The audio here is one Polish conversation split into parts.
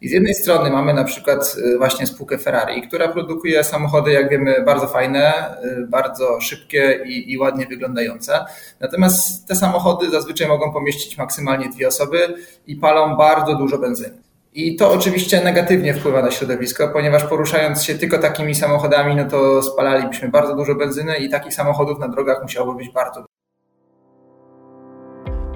I z jednej strony mamy na przykład y, właśnie spółkę Ferrari, która produkuje samochody, jak wiemy, bardzo fajne, y, bardzo szybkie i, i ładnie wyglądające. Natomiast te samochody zazwyczaj mogą pomieścić maksymalnie dwie osoby i palą bardzo dużo benzyny. I to oczywiście negatywnie wpływa na środowisko, ponieważ poruszając się tylko takimi samochodami, no to spalalibyśmy bardzo dużo benzyny i takich samochodów na drogach musiałoby być bardzo dużo.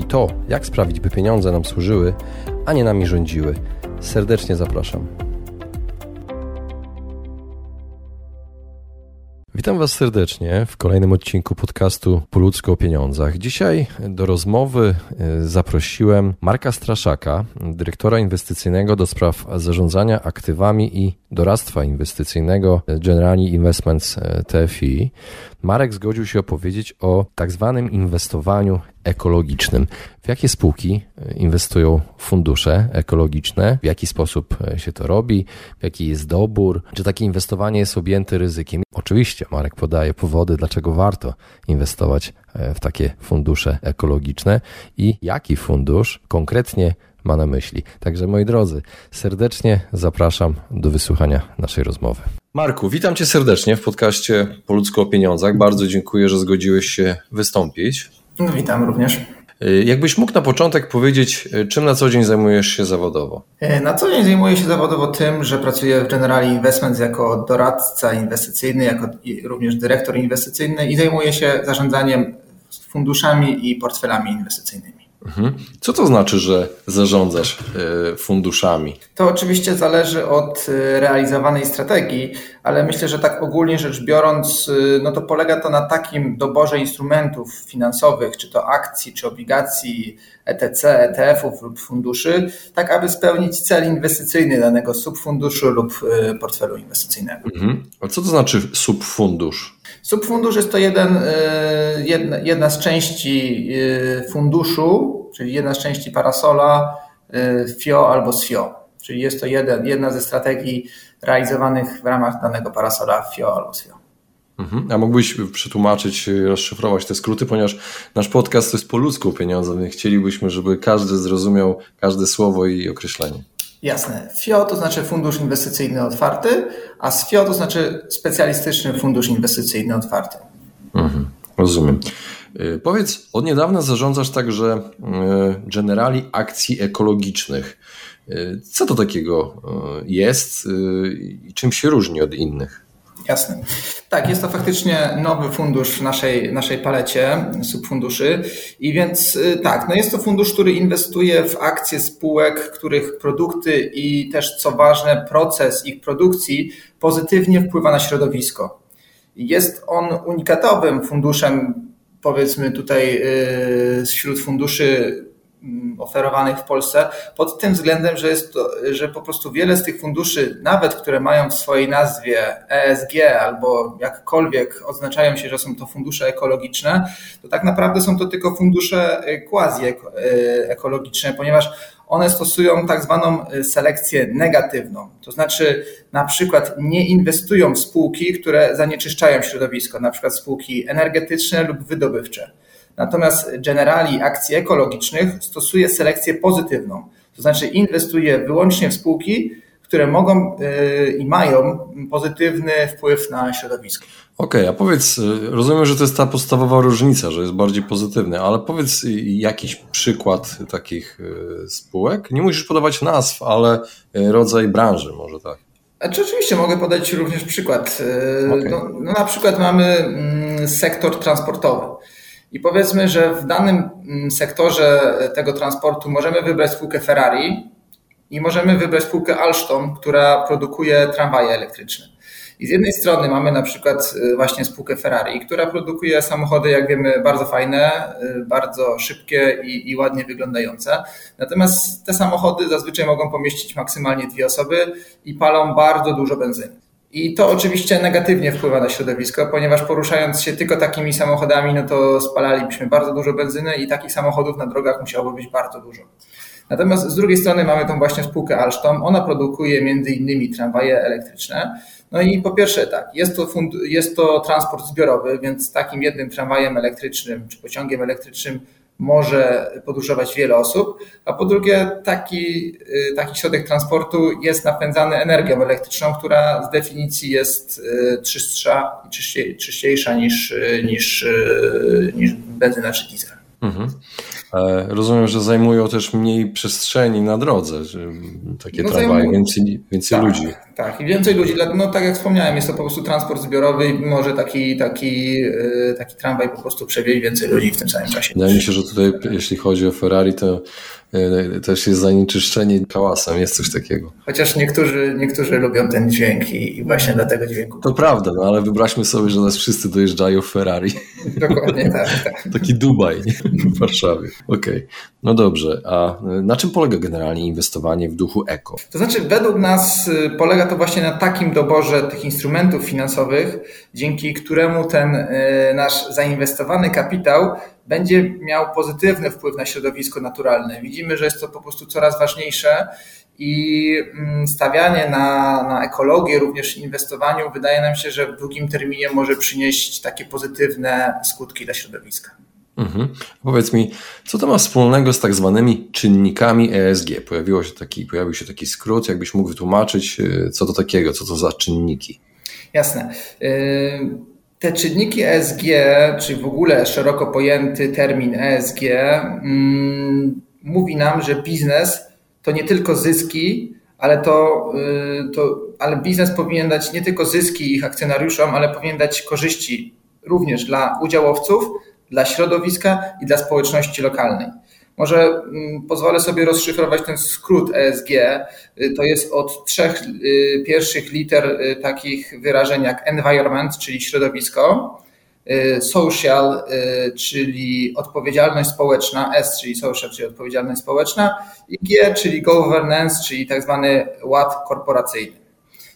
i to, jak sprawić, by pieniądze nam służyły, a nie nami rządziły. Serdecznie zapraszam. Witam Was serdecznie w kolejnym odcinku podcastu Po ludzko o pieniądzach. Dzisiaj do rozmowy e, zaprosiłem Marka Straszaka, dyrektora inwestycyjnego do spraw zarządzania aktywami i doradztwa inwestycyjnego Generali Investments e, TFI. Marek zgodził się opowiedzieć o tak zwanym inwestowaniu ekologicznym. W jakie spółki e, inwestują fundusze ekologiczne? W jaki sposób e, się to robi? Jaki jest dobór? Czy takie inwestowanie jest objęte ryzykiem? Oczywiście Marek podaje powody, dlaczego warto inwestować e, w takie fundusze ekologiczne i jaki fundusz konkretnie ma na myśli. Także moi drodzy, serdecznie zapraszam do wysłuchania naszej rozmowy. Marku, witam cię serdecznie w podcaście Po ludzko o pieniądzach. Bardzo dziękuję, że zgodziłeś się wystąpić. No, witam również. Y, jakbyś mógł na początek powiedzieć, y, czym na co dzień zajmujesz się zawodowo? Y, na co dzień zajmuję się zawodowo tym, że pracuję w Generali Investments jako doradca inwestycyjny, jako również dyrektor inwestycyjny i zajmuję się zarządzaniem funduszami i portfelami inwestycyjnymi. Mhm. Co to znaczy, że zarządzasz funduszami? To oczywiście zależy od realizowanej strategii, ale myślę, że tak ogólnie rzecz biorąc, e, no to polega to na takim doborze instrumentów finansowych, czy to akcji, czy obligacji, ETC, ETF-ów lub funduszy, tak aby spełnić cel inwestycyjny danego subfunduszu lub portfelu inwestycyjnego. Mhm. A co to znaczy subfundusz? Subfundusz jest to jeden, y, jedna, jedna z części y, funduszu, czyli jedna z części parasola y, FIO albo SFIO. Czyli jest to jeden, jedna ze strategii realizowanych w ramach danego parasola FIO albo SFIO. Mhm. A mógłbyś przetłumaczyć, rozszyfrować te skróty, ponieważ nasz podcast to jest po ludzku pieniądze, więc chcielibyśmy, żeby każdy zrozumiał każde słowo i określenie. Jasne. FIO to znaczy Fundusz Inwestycyjny Otwarty, a SFIO to znaczy Specjalistyczny Fundusz Inwestycyjny Otwarty. Mhm, rozumiem. Y, powiedz, od niedawna zarządzasz także y, generali akcji ekologicznych. Co to takiego jest i czym się różni od innych? Jasne. Tak, jest to faktycznie nowy fundusz w naszej, naszej palecie subfunduszy. I więc y, tak, no jest to fundusz, który inwestuje w akcje spółek, których produkty i też co ważne, proces ich produkcji pozytywnie wpływa na środowisko. Jest on unikatowym funduszem, powiedzmy tutaj, wśród funduszy oferowanych w Polsce pod tym względem, że jest to, że po prostu wiele z tych funduszy, nawet które mają w swojej nazwie ESG albo jakkolwiek oznaczają się, że są to fundusze ekologiczne, to tak naprawdę są to tylko fundusze e, quasi e, ponieważ one stosują tak zwaną e, selekcję negatywną. To znaczy na przykład nie inwestują w spółki, które zanieczyszczają środowisko, na przykład spółki energetyczne lub wydobywcze. Natomiast generali akcji ekologicznych stosuje selekcję pozytywną, to znaczy inwestuje wyłącznie w spółki, które mogą y, i mają pozytywny wpływ na środowisko. Okej, okay, a powiedz, y, rozumiem, że to jest ta podstawowa różnica, że jest bardziej pozytywny, ale powiedz y, jakiś przykład takich spółek. Nie musisz podawać nazw, ale rodzaj branży może tak. Znaczy, oczywiście mogę podać również przykład. Okay. No, no, na przykład mamy mm, sektor transportowy. I powiedzmy, że w danym mm, sektorze tego transportu możemy wybrać spółkę Ferrari i możemy wybrać spółkę Alstom, która produkuje tramwaje elektryczne. I z jednej strony mamy na przykład y, właśnie spółkę Ferrari, która produkuje samochody, jak wiemy, bardzo fajne, y, bardzo szybkie i, i ładnie wyglądające. Natomiast te samochody zazwyczaj mogą pomieścić maksymalnie dwie osoby i palą bardzo dużo benzyny. I to oczywiście negatywnie wpływa na środowisko, ponieważ poruszając się tylko takimi samochodami, no to spalalibyśmy bardzo dużo benzyny i takich samochodów na drogach musiałoby być bardzo dużo. Natomiast z drugiej strony mamy tą właśnie spółkę Alstom. Ona produkuje między innymi tramwaje elektryczne. No i po pierwsze tak, jest to, fund, jest to transport zbiorowy, więc takim jednym tramwajem elektrycznym czy pociągiem elektrycznym może podróżować wiele osób, a po drugie taki, y, taki środek transportu jest napędzany energią elektryczną, która z definicji jest y, czystsza i czyściejsza niż, y, niż, niż benzyna czy diesel. Mhm. E, rozumiem, że zajmują też mniej przestrzeni na drodze, że takie no więcej, więcej tak, ludzi. Tak, i więcej ludzi. No tak jak wspomniałem, jest to po prostu transport zbiorowy i może taki, taki, e, taki tramwaj po prostu przewieźć więcej ludzi w tym samym czasie. Wydaje mi się, że tutaj jeśli chodzi o Ferrari, to E, też jest zanieczyszczenie hałasem, jest coś takiego. Chociaż niektórzy, niektórzy lubią ten dźwięk i, właśnie dla tego dźwięku. To prawda, no ale wyobraźmy sobie, że nas wszyscy dojeżdżają w Ferrari. Dokładnie tak. tak. Taki Dubaj w Warszawie. Okej, okay. no dobrze. A na czym polega generalnie inwestowanie w duchu eko? To znaczy, według nas y, polega to właśnie na takim doborze tych instrumentów finansowych, dzięki któremu ten y, nasz zainwestowany kapitał będzie miał pozytywny wpływ na środowisko naturalne. Widzimy, że jest to po prostu coraz ważniejsze i mm, stawianie na, na ekologię, również inwestowaniu, wydaje nam się, że w długim terminie może przynieść takie pozytywne skutki dla środowiska. Mhm. Powiedz mi, co to ma wspólnego z tak zwanymi czynnikami ESG? Pojawiło się taki, pojawił się taki skrót, jakbyś mógł wytłumaczyć, y, co to takiego, co to za czynniki? Jasne. Y, te czynniki ESG, czy w ogóle szeroko pojęty termin ESG, mm, mówi nam, że biznes to nie tylko zyski, ale to, y, to ale biznes powinien dać nie tylko zyski ich akcjonariuszom, ale powinien dać korzyści również dla udziałowców, dla środowiska i dla społeczności lokalnej. Może mm, pozwolę sobie rozszyfrować ten skrót ESG. Y, to jest od trzech y, pierwszych liter y, takich wyrażeń jak environment, czyli środowisko, social, czyli odpowiedzialność społeczna, S, czyli social, czyli odpowiedzialność społeczna i G, czyli governance, czyli tak zwany ład korporacyjny.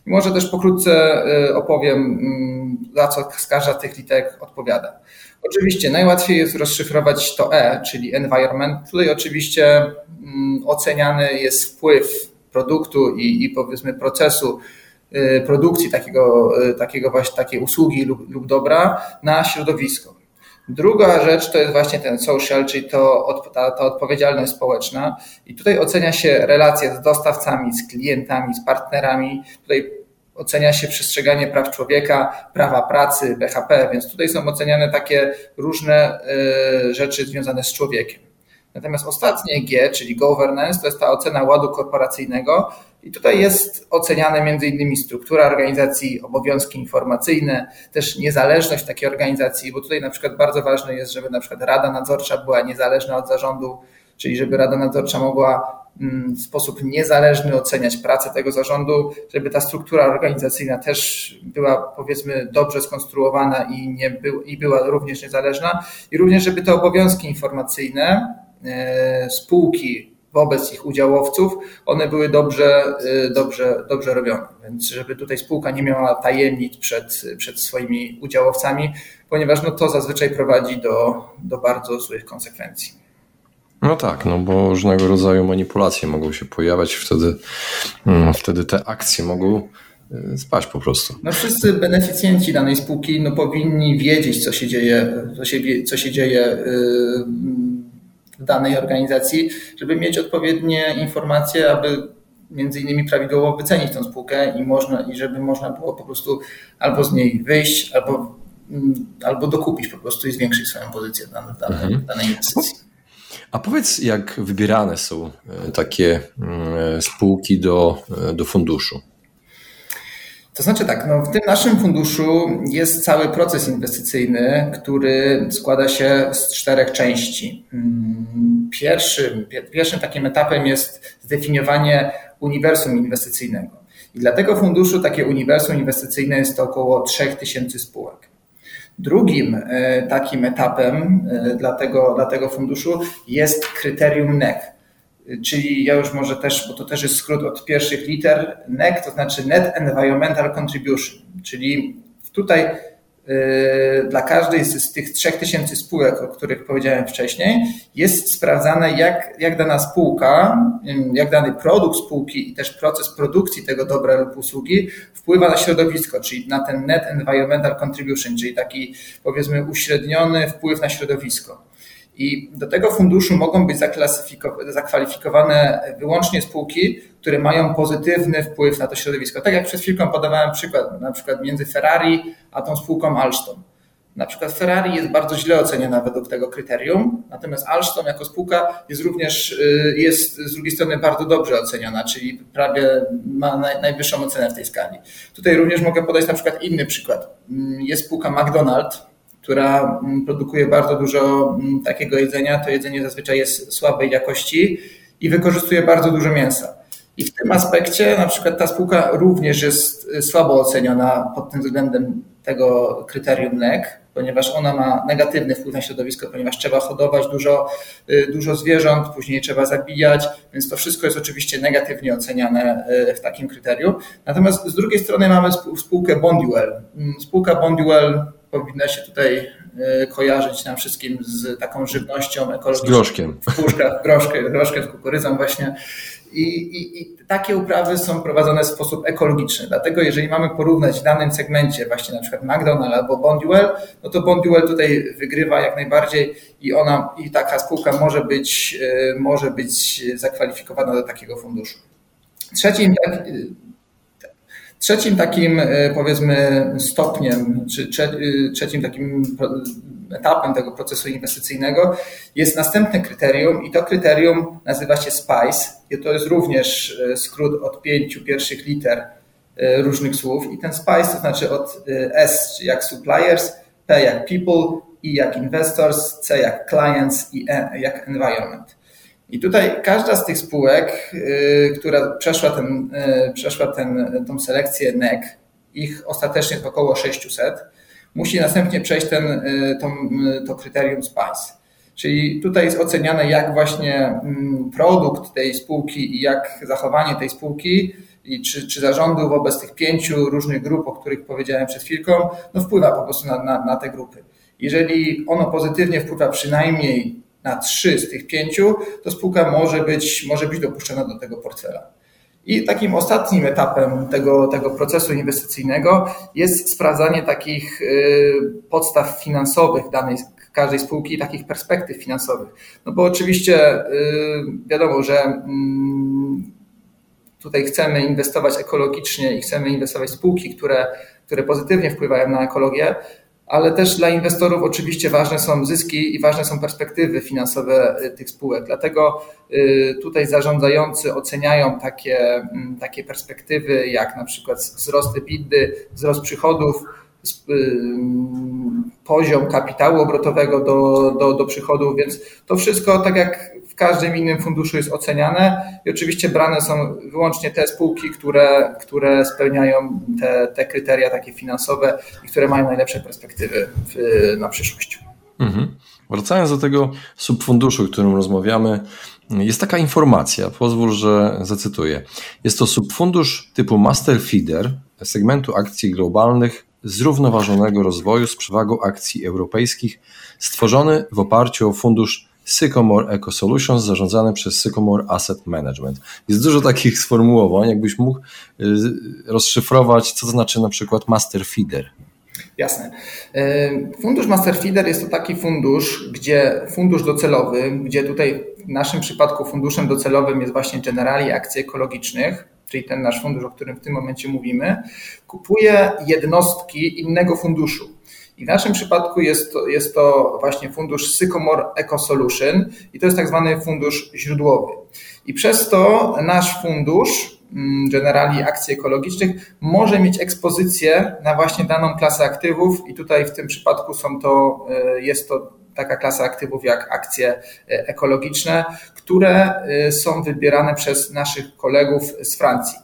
Może też pokrótce opowiem, mm, za co każda z tych literek odpowiada. Oczywiście najłatwiej jest rozszyfrować to E, czyli environment. Tutaj oczywiście mm, oceniany jest wpływ produktu i, i powiedzmy procesu y, produkcji takiego, y, takiego właśnie takiej usługi lub, lub dobra na środowisko. Druga rzecz to jest właśnie ten social, czyli to, ta, ta odpowiedzialność społeczna. I tutaj ocenia się relacje z dostawcami, z klientami, z partnerami. Tutaj ocenia się przestrzeganie praw człowieka, prawa pracy, BHP, więc tutaj są oceniane takie różne e, rzeczy związane z człowiekiem. Natomiast ostatnie G, czyli governance, to jest ta ocena ładu korporacyjnego i tutaj jest oceniane innymi struktura organizacji, obowiązki informacyjne, też niezależność takiej organizacji, bo tutaj na przykład bardzo ważne jest, żeby na przykład Rada Nadzorcza była niezależna od zarządu, czyli żeby Rada Nadzorcza mogła mm, w sposób niezależny oceniać pracę tego zarządu, żeby ta struktura organizacyjna też była powiedzmy dobrze skonstruowana i, nie był, i była również niezależna. I również, żeby te obowiązki informacyjne e, spółki wobec ich udziałowców, one były dobrze, e, dobrze, dobrze robione. Więc żeby tutaj spółka nie miała tajemnic przed, przed swoimi udziałowcami, ponieważ no to zazwyczaj prowadzi do, do bardzo złych konsekwencji. No tak, no bo różnego rodzaju manipulacje mogą się pojawiać, wtedy, mm, wtedy te akcje mogą y, spać po prostu. No wszyscy beneficjenci danej spółki no, powinni wiedzieć, co się dzieje, co się, co się dzieje y, w danej organizacji, żeby mieć odpowiednie informacje, aby między innymi prawidłowo wycenić tę spółkę i można, i żeby można było po prostu albo z niej wyjść, albo, mm, albo dokupić po prostu i zwiększyć swoją pozycję w danej, mhm. danej inwestycji. A powiedz, jak wybierane są e, takie mm, spółki do, e, do funduszu? To znaczy tak, no w tym naszym funduszu jest cały proces inwestycyjny, który składa się z czterech części. Mm, pierwszym, pierwszym takim etapem jest zdefiniowanie uniwersum inwestycyjnego. I dla tego funduszu takie uniwersum inwestycyjne jest to około 3000 spółek. Drugim takim etapem dla tego, dla tego funduszu jest kryterium NEC, czyli ja już może też, bo to też jest skrót od pierwszych liter, NEC to znaczy Net Environmental Contribution, czyli tutaj yy, dla każdej z tych 3000 spółek, o których powiedziałem wcześniej, jest sprawdzane, jak, jak dana spółka, jak dany produkt spółki i też proces produkcji tego dobra lub usługi wpływa na środowisko, czyli na ten net environmental contribution, czyli taki powiedzmy uśredniony wpływ na środowisko. I do tego funduszu mogą być zakwalifikowane wyłącznie spółki, które mają pozytywny wpływ na to środowisko. Tak jak przed chwilką podawałem przykład, na przykład między Ferrari a tą spółką Alstom. Na przykład Ferrari jest bardzo źle oceniona według tego kryterium, natomiast Alstom jako spółka jest również, y, jest z drugiej strony bardzo dobrze oceniona, czyli prawie ma najwyższą ocenę w tej skali. Tutaj również mogę podać na przykład inny przykład. Mm, jest spółka McDonald's, która mm, produkuje bardzo dużo mm, takiego jedzenia. To jedzenie zazwyczaj jest słabej jakości i wykorzystuje bardzo dużo mięsa. I w tym aspekcie na przykład ta spółka również jest y, słabo oceniona pod tym względem tego kryterium NEC, ponieważ ona ma negatywny wpływ na środowisko, ponieważ trzeba hodować dużo, y, dużo zwierząt, później trzeba zabijać, więc to wszystko jest oczywiście negatywnie oceniane y, w takim kryterium. Natomiast z drugiej strony mamy spółkę Bonduel. Mm, spółka Bonduel powinna się tutaj e, kojarzyć nam wszystkim z taką żywnością ekologiczną. Z groszkiem. W puszkach, groszkę, groszkę z kukurydzą właśnie. I, i, I, takie uprawy są prowadzone w sposób ekologiczny. Dlatego jeżeli mamy porównać w danym segmencie właśnie na przykład McDonald's albo Bonduel, no to Bonduel tutaj wygrywa jak najbardziej i ona i taka spółka może być, e, może być zakwalifikowana do takiego funduszu. Trzecim, Trzecim takim e, powiedzmy stopniem, czy e, trzecim takim etapem tego procesu inwestycyjnego jest następne kryterium i to kryterium nazywa się SPICE i to jest również e, skrót od pięciu pierwszych liter różnych słów i ten SPICE to znaczy od S jak suppliers, P jak people, I jak investors, C jak clients i E jak environment. I tutaj każda z tych spółek, y, która przeszła, ten, y, przeszła ten, tą selekcję NEC, ich ostatecznie jest około 600, musi następnie przejść ten, y, to, to kryterium SPICE. Czyli tutaj jest oceniane, jak właśnie mm, produkt tej spółki i jak zachowanie tej spółki i czy, czy zarządu wobec tych pięciu różnych grup, o których powiedziałem przed chwilką, no wpływa po prostu na, na, na te grupy. Jeżeli ono pozytywnie wpływa przynajmniej na trzy z tych pięciu, to spółka może być, może być dopuszczona do tego portfela. I takim ostatnim etapem tego, tego procesu inwestycyjnego jest sprawdzanie takich y, podstaw finansowych danej każdej spółki i takich perspektyw finansowych. No bo oczywiście y, wiadomo, że mm, tutaj chcemy inwestować ekologicznie i chcemy inwestować w spółki, które, które pozytywnie wpływają na ekologię, ale też dla inwestorów oczywiście ważne są zyski i ważne są perspektywy finansowe y, tych spółek. Dlatego y, tutaj zarządzający oceniają takie, mm, takie perspektywy, jak na przykład wzrost EBITDA, wzrost przychodów, y, poziom kapitału obrotowego do, do, do przychodów, więc to wszystko, tak jak w każdym innym funduszu jest oceniane i oczywiście brane są wyłącznie te spółki, które, które spełniają te, te kryteria takie finansowe i które mają najlepsze perspektywy w, na przyszłość. Mhm. Wracając do tego subfunduszu, o którym rozmawiamy, jest taka informacja, pozwól, że zacytuję. Jest to subfundusz typu Master Feeder segmentu akcji globalnych zrównoważonego rozwoju z przewagą akcji europejskich, stworzony w oparciu o fundusz Sycomore Eco Solutions zarządzane przez Sycomore Asset Management. Jest dużo takich sformułowań, jakbyś mógł y, rozszyfrować, co to znaczy na przykład Master Feeder. Jasne. Y, fundusz Master Feeder jest to taki fundusz, gdzie fundusz docelowy, gdzie tutaj w naszym przypadku funduszem docelowym jest właśnie Generali Akcji Ekologicznych, czyli ten nasz fundusz, o którym w tym momencie mówimy, kupuje jednostki innego funduszu. I w naszym przypadku jest to, jest to właśnie fundusz Sycomore Eco Solution i to jest tak zwany fundusz źródłowy. I przez to nasz fundusz mm, Generali Akcji Ekologicznych może mieć ekspozycję na właśnie daną klasę aktywów i tutaj w tym przypadku są to, e, jest to taka klasa aktywów jak akcje e, ekologiczne, które e, są wybierane przez naszych kolegów z Francji.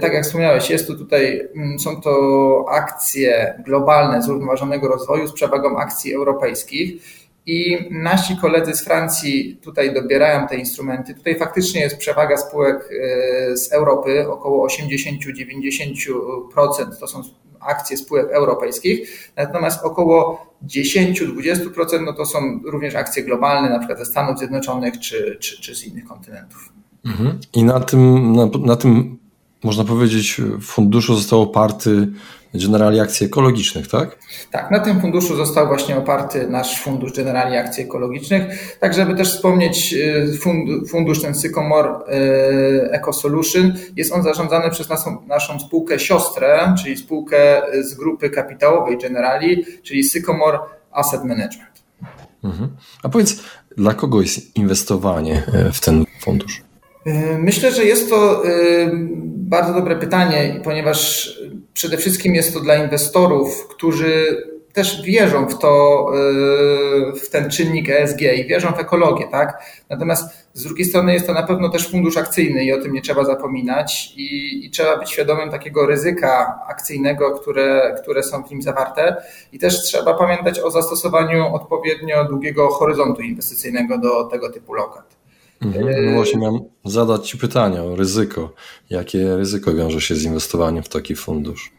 Tak jak wspomniałeś, jest to tutaj, mm, są to akcje globalne zrównoważonego rozwoju z przewagą akcji europejskich i nasi koledzy z Francji tutaj dobierają te instrumenty. Tutaj faktycznie jest przewaga spółek e, z Europy, około 80-90% to są akcje spółek europejskich, natomiast około 10-20% no to są również akcje globalne, na przykład ze Stanów Zjednoczonych czy, czy, czy z innych kontynentów. Mhm. I na tym, na, na tym, można powiedzieć, funduszu został oparty Generali Akcji Ekologicznych, tak? Tak, na tym funduszu został właśnie oparty nasz fundusz Generali Akcji Ekologicznych. Tak, żeby też wspomnieć, y, fundusz ten Sycomore y, Eco Solution jest on zarządzany przez naszą, naszą spółkę siostrę, czyli spółkę z grupy kapitałowej Generali, czyli Sycomore Asset Management. Mhm. A powiedz, dla kogo jest inwestowanie e, w ten fundusz? Y, myślę, że jest to bardzo dobre pytanie, ponieważ przede wszystkim jest to dla inwestorów, którzy też wierzą w to, yy, w ten czynnik ESG i wierzą w ekologię, tak? Natomiast z drugiej strony jest to na pewno też fundusz akcyjny i o tym nie trzeba zapominać i, i trzeba być świadomym takiego ryzyka akcyjnego, które, które są w nim zawarte i też trzeba pamiętać o zastosowaniu odpowiednio długiego horyzontu inwestycyjnego do tego typu lokat. Mhm. No właśnie miałem zadać Ci pytanie o ryzyko. Jakie ryzyko wiąże się z inwestowaniem w taki fundusz?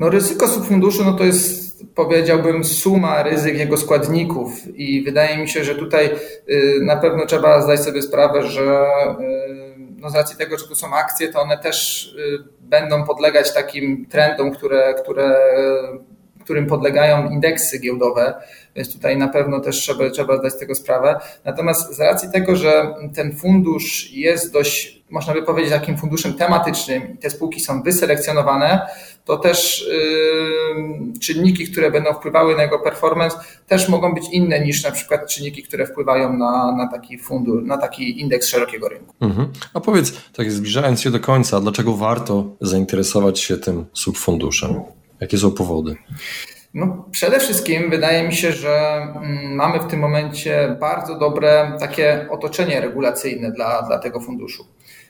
No ryzyko subfunduszu no to jest powiedziałbym suma ryzyk jego składników i wydaje mi się, że tutaj y, na pewno trzeba zdać sobie sprawę, że y, no z racji tego, że tu są akcje, to one też y, będą podlegać takim trendom, które, które którym podlegają indeksy giełdowe, więc tutaj na pewno też trzeba, trzeba zdać tego sprawę. Natomiast z racji tego, że ten fundusz jest dość, można by powiedzieć, takim funduszem tematycznym i te spółki są wyselekcjonowane, to też yy, czynniki, które będą wpływały na jego performance, też mogą być inne niż na przykład czynniki, które wpływają na, na taki fundusz, na taki indeks szerokiego rynku. Mhm. A powiedz, tak zbliżając się do końca, dlaczego warto zainteresować się tym subfunduszem? Jakie są powody? No, przede wszystkim wydaje mi się, że mm, mamy w tym momencie bardzo dobre takie otoczenie regulacyjne dla, dla tego funduszu,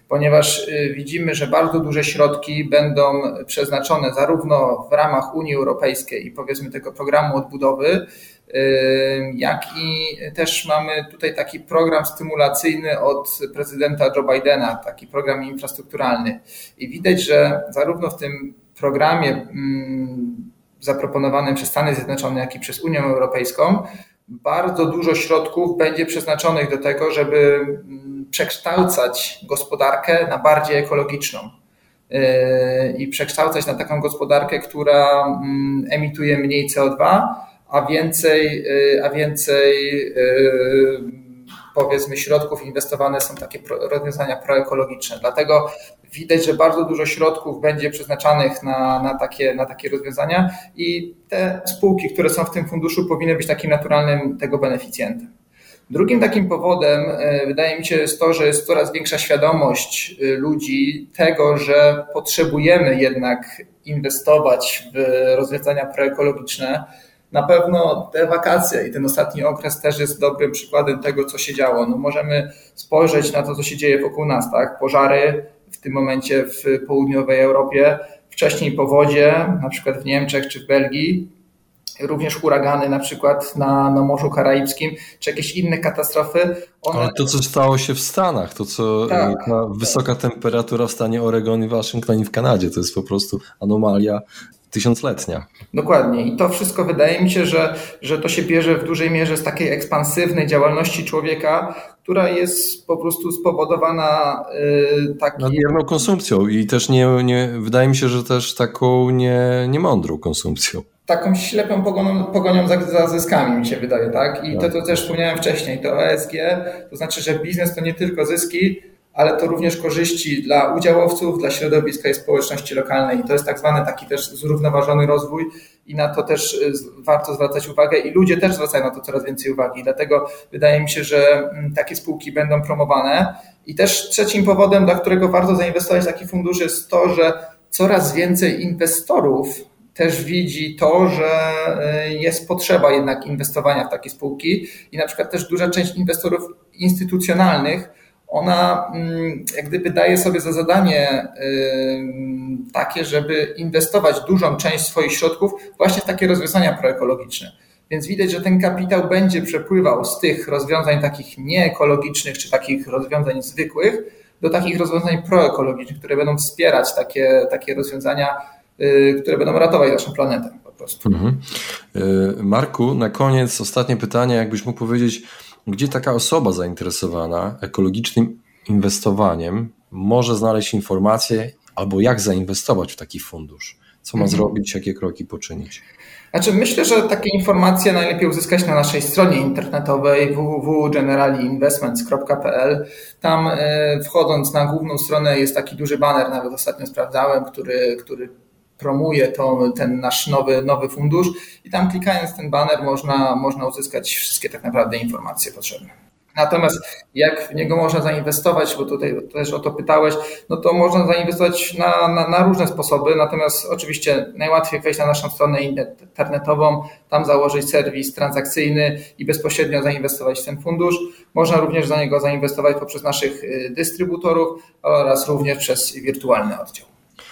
ponieważ y, widzimy, że bardzo duże środki będą przeznaczone zarówno w ramach Unii Europejskiej i powiedzmy tego programu odbudowy, y, jak i też mamy tutaj taki program stymulacyjny od prezydenta Joe Bidena, taki program infrastrukturalny. I widać, że zarówno w tym programie mm, zaproponowanym przez Stany Zjednoczone, jak i przez Unię Europejską, bardzo dużo środków będzie przeznaczonych do tego, żeby mm, przekształcać gospodarkę na bardziej ekologiczną. Yy, i przekształcać na taką gospodarkę, która mm, emituje mniej CO2, a więcej, yy, a więcej yy, powiedzmy środków inwestowane są takie rozwiązania proekologiczne. Dlatego widać, że bardzo dużo środków będzie przeznaczanych na, na, takie, na takie rozwiązania i te spółki, które są w tym funduszu, powinny być takim naturalnym tego beneficjentem. Drugim takim powodem e, wydaje mi się jest to, że jest coraz większa świadomość e, ludzi tego, że potrzebujemy jednak inwestować w rozwiązania proekologiczne. Na pewno te wakacje i ten ostatni okres też jest dobrym przykładem tego, co się działo. No możemy spojrzeć na to, co się dzieje wokół nas, tak? Pożary, w tym momencie w południowej Europie, wcześniej powodzie, na przykład w Niemczech czy w Belgii, również huragany na przykład na, na Morzu Karaibskim, czy jakieś inne katastrofy. One... Ale to, co stało się w Stanach, to co tak, ta wysoka temperatura w stanie Oregon i Waszyngton i w Kanadzie, to jest po prostu anomalia tysiącletnia. Dokładnie. I to wszystko wydaje mi się, że, że to się bierze w dużej mierze z takiej ekspansywnej działalności człowieka, która jest po prostu spowodowana yy, taką. Nadmierną konsumpcją i też nie, nie, wydaje mi się, że też taką nie, niemądrą konsumpcją. Taką ślepą pogonią, pogonią za, za, zyskami, mi się wydaje, tak? I tak. to, to też wspomniałem wcześniej, to ESG, to znaczy, że biznes to nie tylko zyski, ale to również korzyści dla udziałowców, dla środowiska i społeczności lokalnej. I to jest tak zwany taki też zrównoważony rozwój i na to też y, warto zwracać uwagę i ludzie też zwracają na to coraz więcej uwagi. Dlatego wydaje mi się, że mm, takie spółki będą promowane. I też trzecim powodem, dla którego warto zainwestować w taki fundusz jest to, że coraz więcej inwestorów też widzi to, że y, jest potrzeba jednak inwestowania w takie spółki i na przykład też duża część inwestorów instytucjonalnych ona mm, jak gdyby daje sobie za zadanie takie, żeby inwestować dużą część swoich środków właśnie w takie rozwiązania proekologiczne. Więc widać, że ten kapitał będzie przepływał z tych rozwiązań takich nieekologicznych czy takich rozwiązań zwykłych do takich rozwiązań proekologicznych, które będą wspierać takie, takie rozwiązania, y, które będą ratować naszą planetę po prostu. Mhm. Y, Marku, na koniec ostatnie pytanie, jakbyś mógł powiedzieć, gdzie taka osoba zainteresowana ekologicznym inwestowaniem może znaleźć informacje albo jak zainwestować w taki fundusz? Co ma mhm. zrobić, jakie kroki poczynić? Znaczy, myślę, że takie informacje najlepiej uzyskać na naszej stronie internetowej www.generaliinvestments.pl. Tam e, wchodząc na główną stronę jest taki duży banner, nawet ostatnio sprawdzałem, który, który promuje to, ten nasz nowy, nowy fundusz i tam klikając ten banner można, można uzyskać wszystkie tak naprawdę informacje potrzebne. Natomiast jak w niego można zainwestować, bo tutaj też o to pytałeś, no to można zainwestować na, na, na, różne sposoby. Natomiast oczywiście najłatwiej wejść na naszą stronę internetową, tam założyć serwis transakcyjny i bezpośrednio zainwestować w ten fundusz. Można również za niego zainwestować poprzez naszych y, dystrybutorów oraz również przez wirtualny oddział.